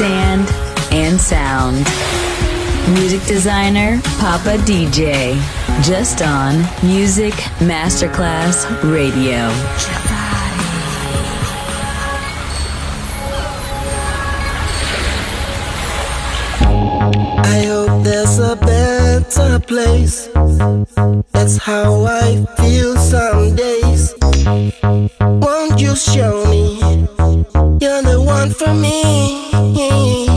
sand and sound. Music designer Papa DJ, just on Music Masterclass Radio. I hope there's a better place. That's how I feel some days. Won't you show me you're the one for me?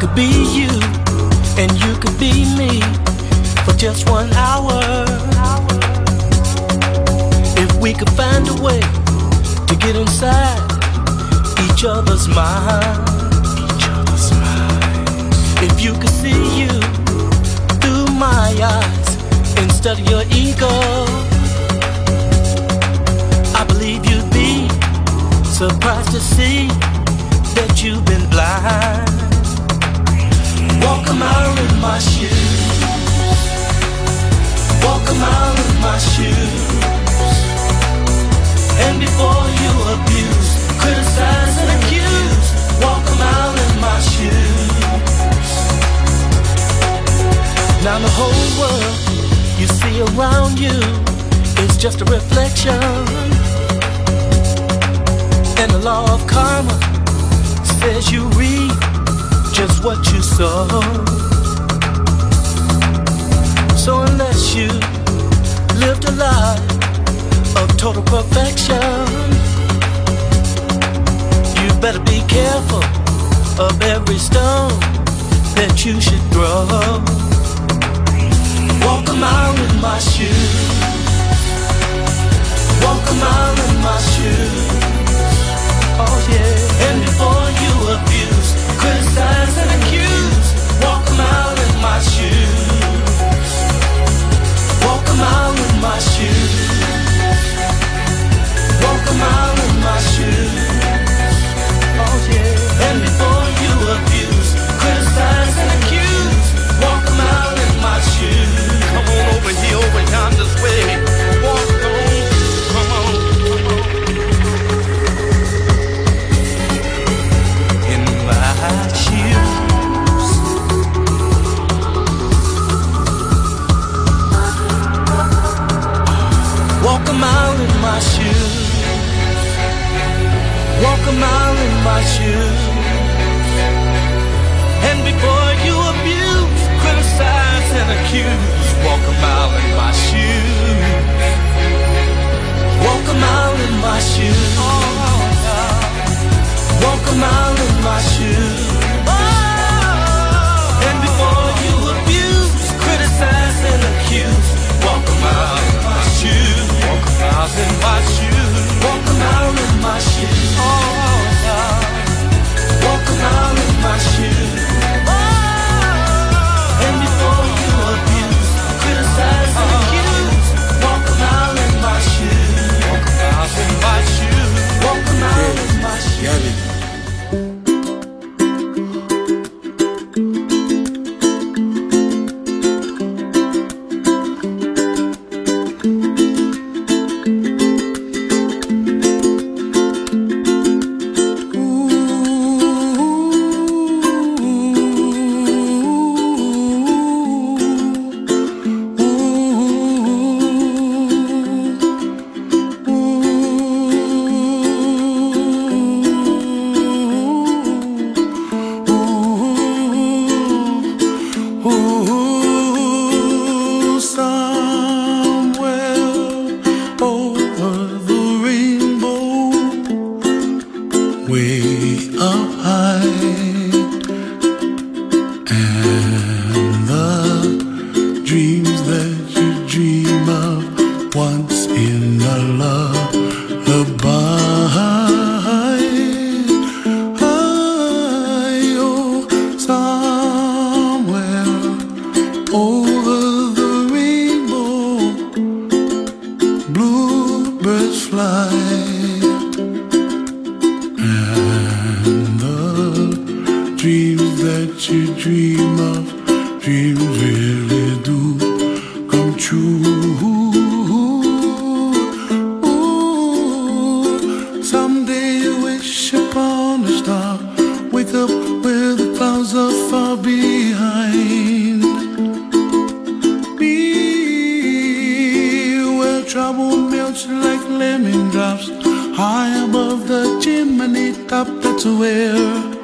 Could be just a reflection. And the law of karma says you reap just what you sow. So unless you lived a life of total perfection, you better be careful of every stone that you should throw. Walk a mile in my shoes. Walk a mile in my shoes. Oh yeah. And before you abuse, criticize and accuse, walk a mile in my shoes. Walk a mile in my shoes. Walk a mile in my shoes. Oh yeah. And before you abuse, criticize and accuse, walk a mile in my shoes. Come on over here, over way. Mile in my shoes. Walk a mile in my shoes. And before you abuse, criticize and accuse, walk a mile in my shoes. Walk a mile in my shoes. Walk a mile in my shoes. Walk a mile in my shoes. Walk a mile in my shoes. Walk High above the chimney cup—that's where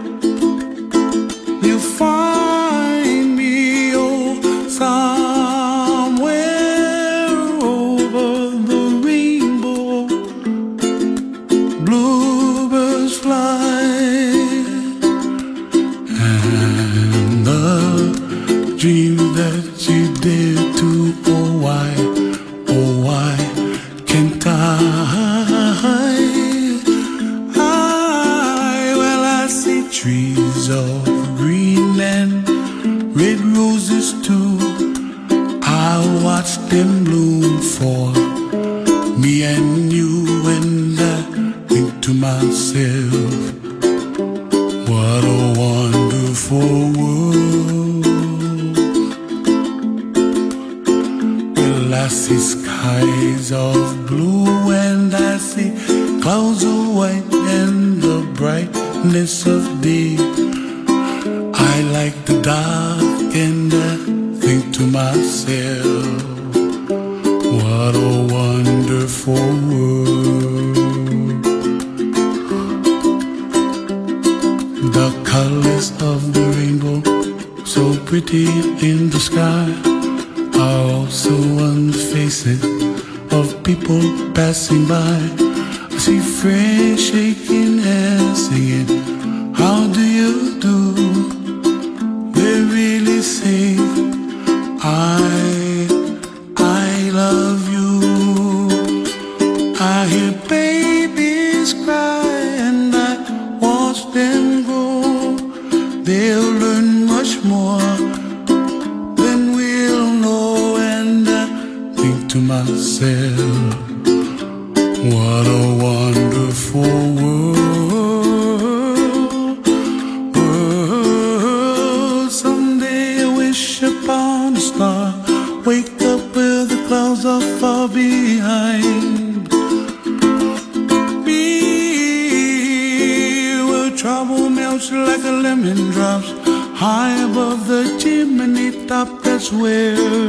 to myself, what a wonderful world. world. Someday I wish upon a star, wake up where the clouds are far behind. Be where trouble melts like a lemon drops, high above the chimney top, that's where.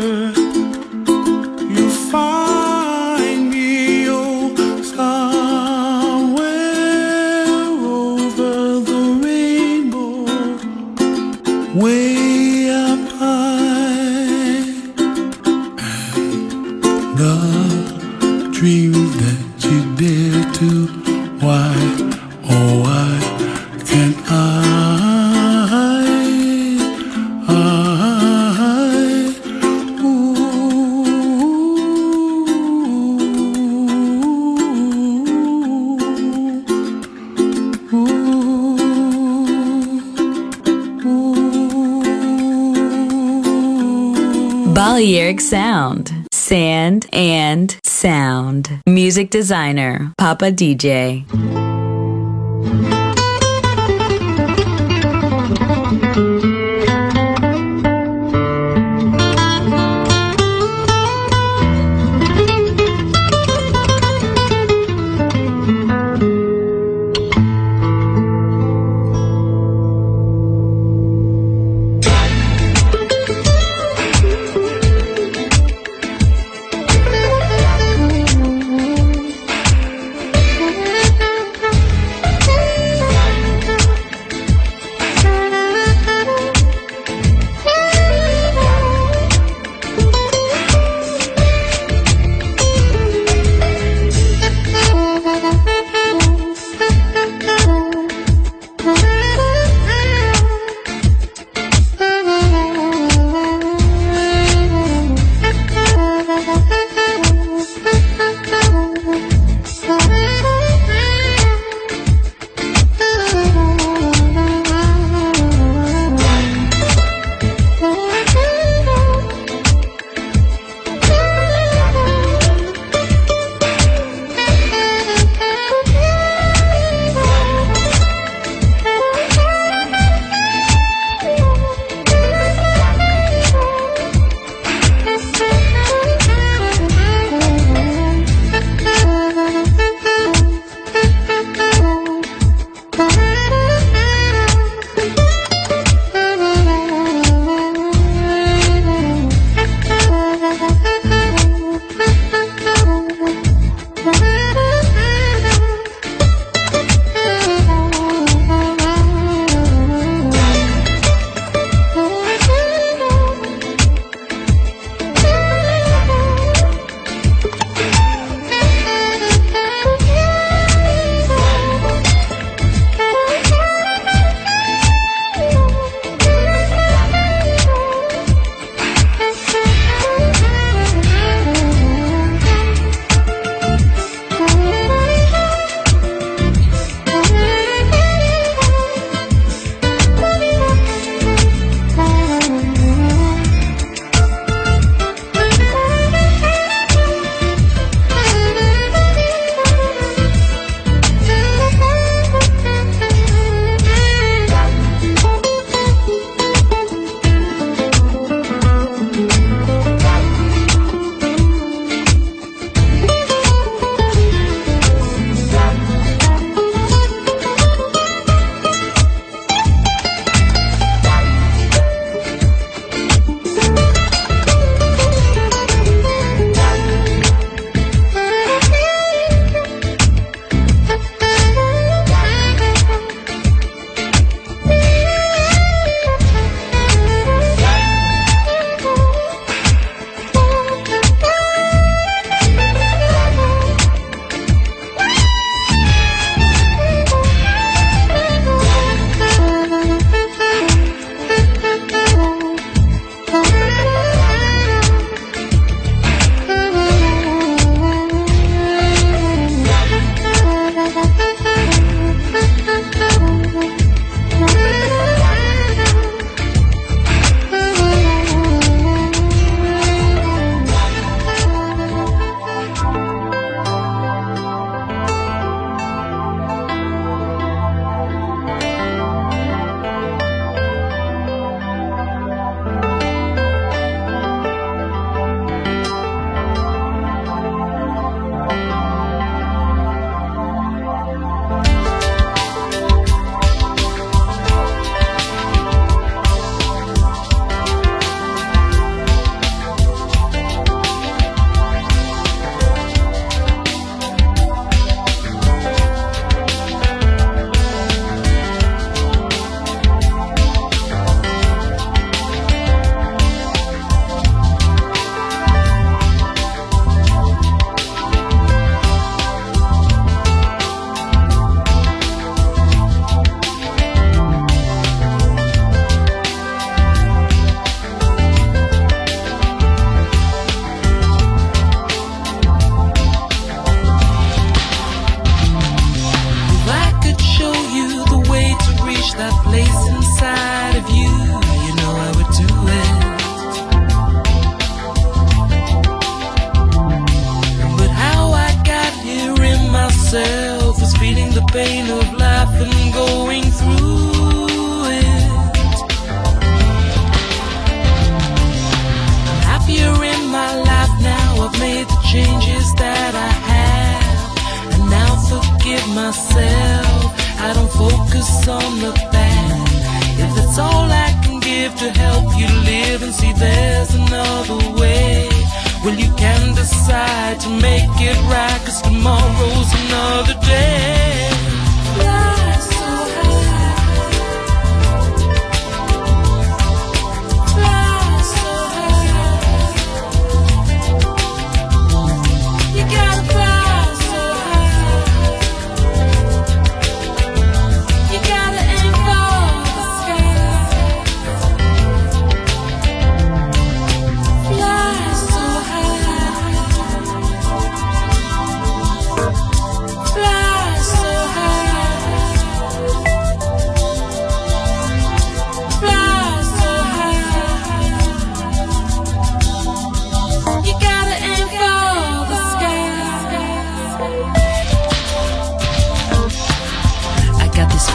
designer, Papa DJ.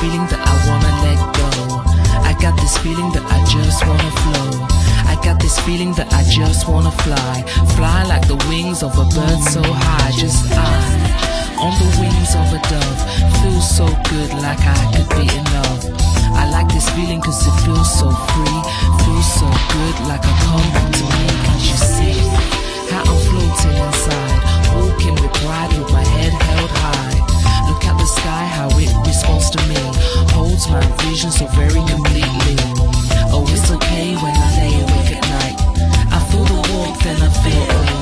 Feeling that I wanna let go. I got this feeling that I just wanna flow. I got this feeling that I just wanna fly. Fly like the wings of a bird so high. Just I, on the wings of a dove. Feels so good like I could be in love. I like this feeling cause it feels so free. Feels so good like I come to me. Can't you see how I'm floating inside? Walking with pride with my head held high. Sky, how it responds to me. Holds my vision so very completely. Oh, it's okay when I lay awake at night. I feel the warmth and I feel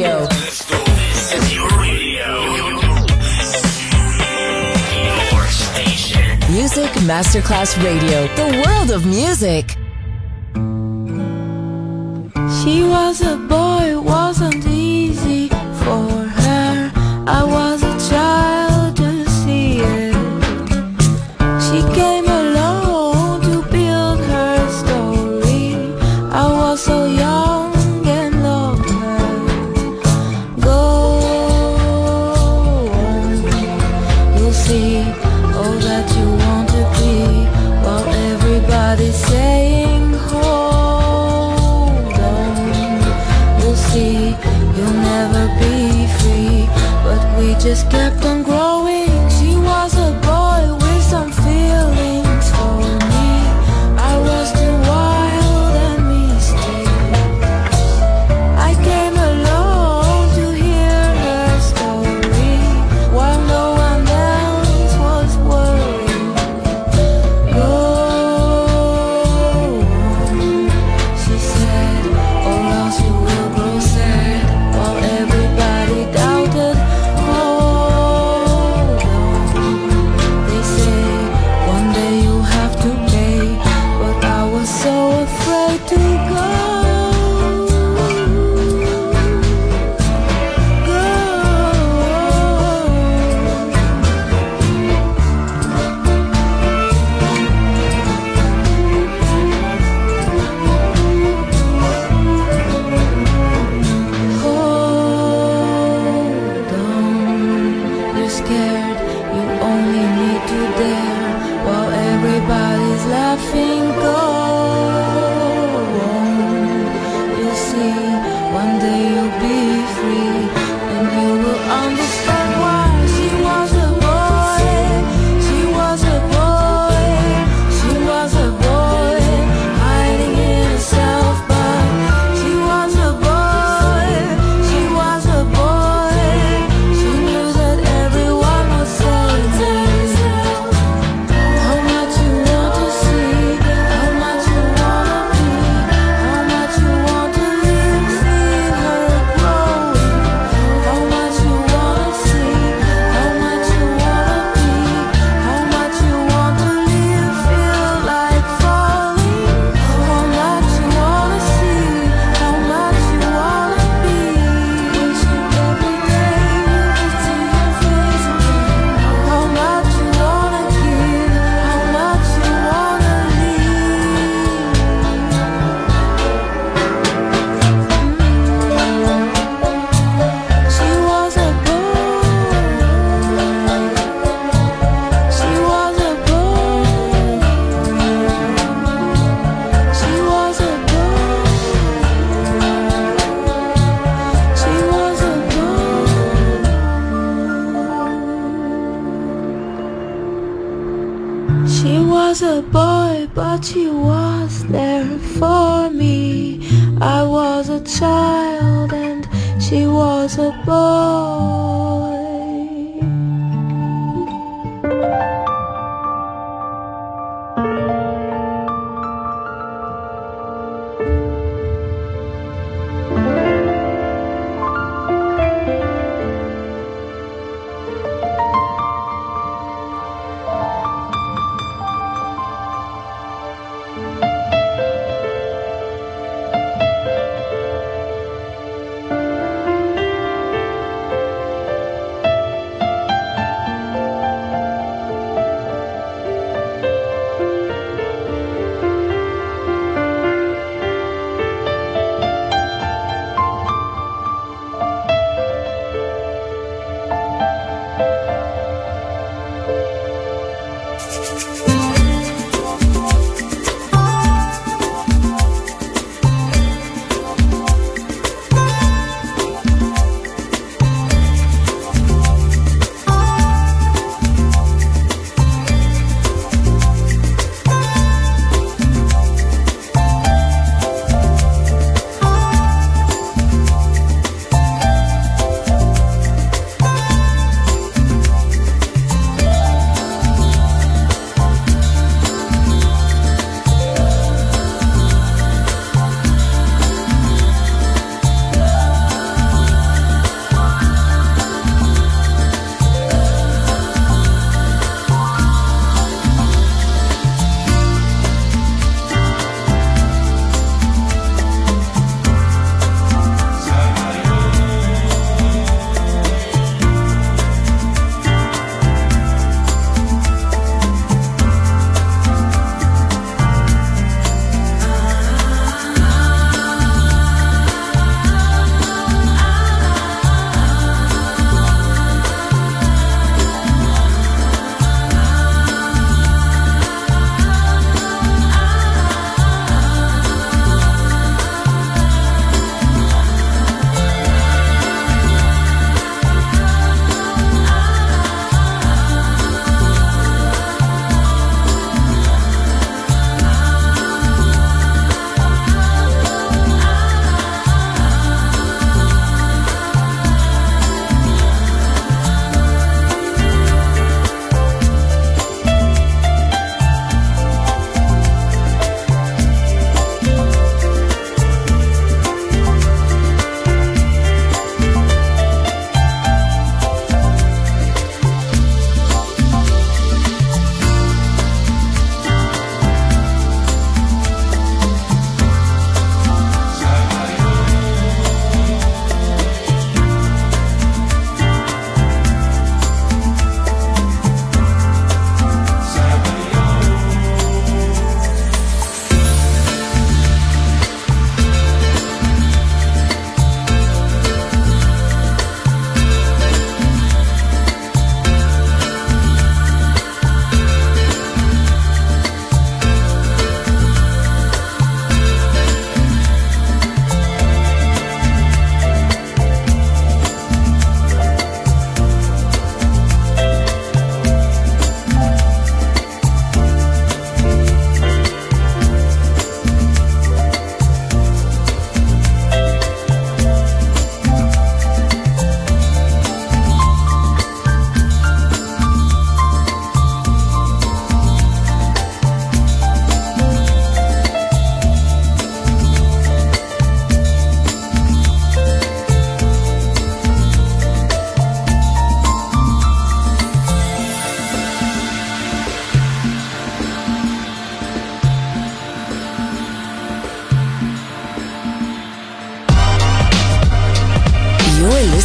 radio. Music Masterclass Radio, the world of music. She was a boy, was a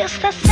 estação.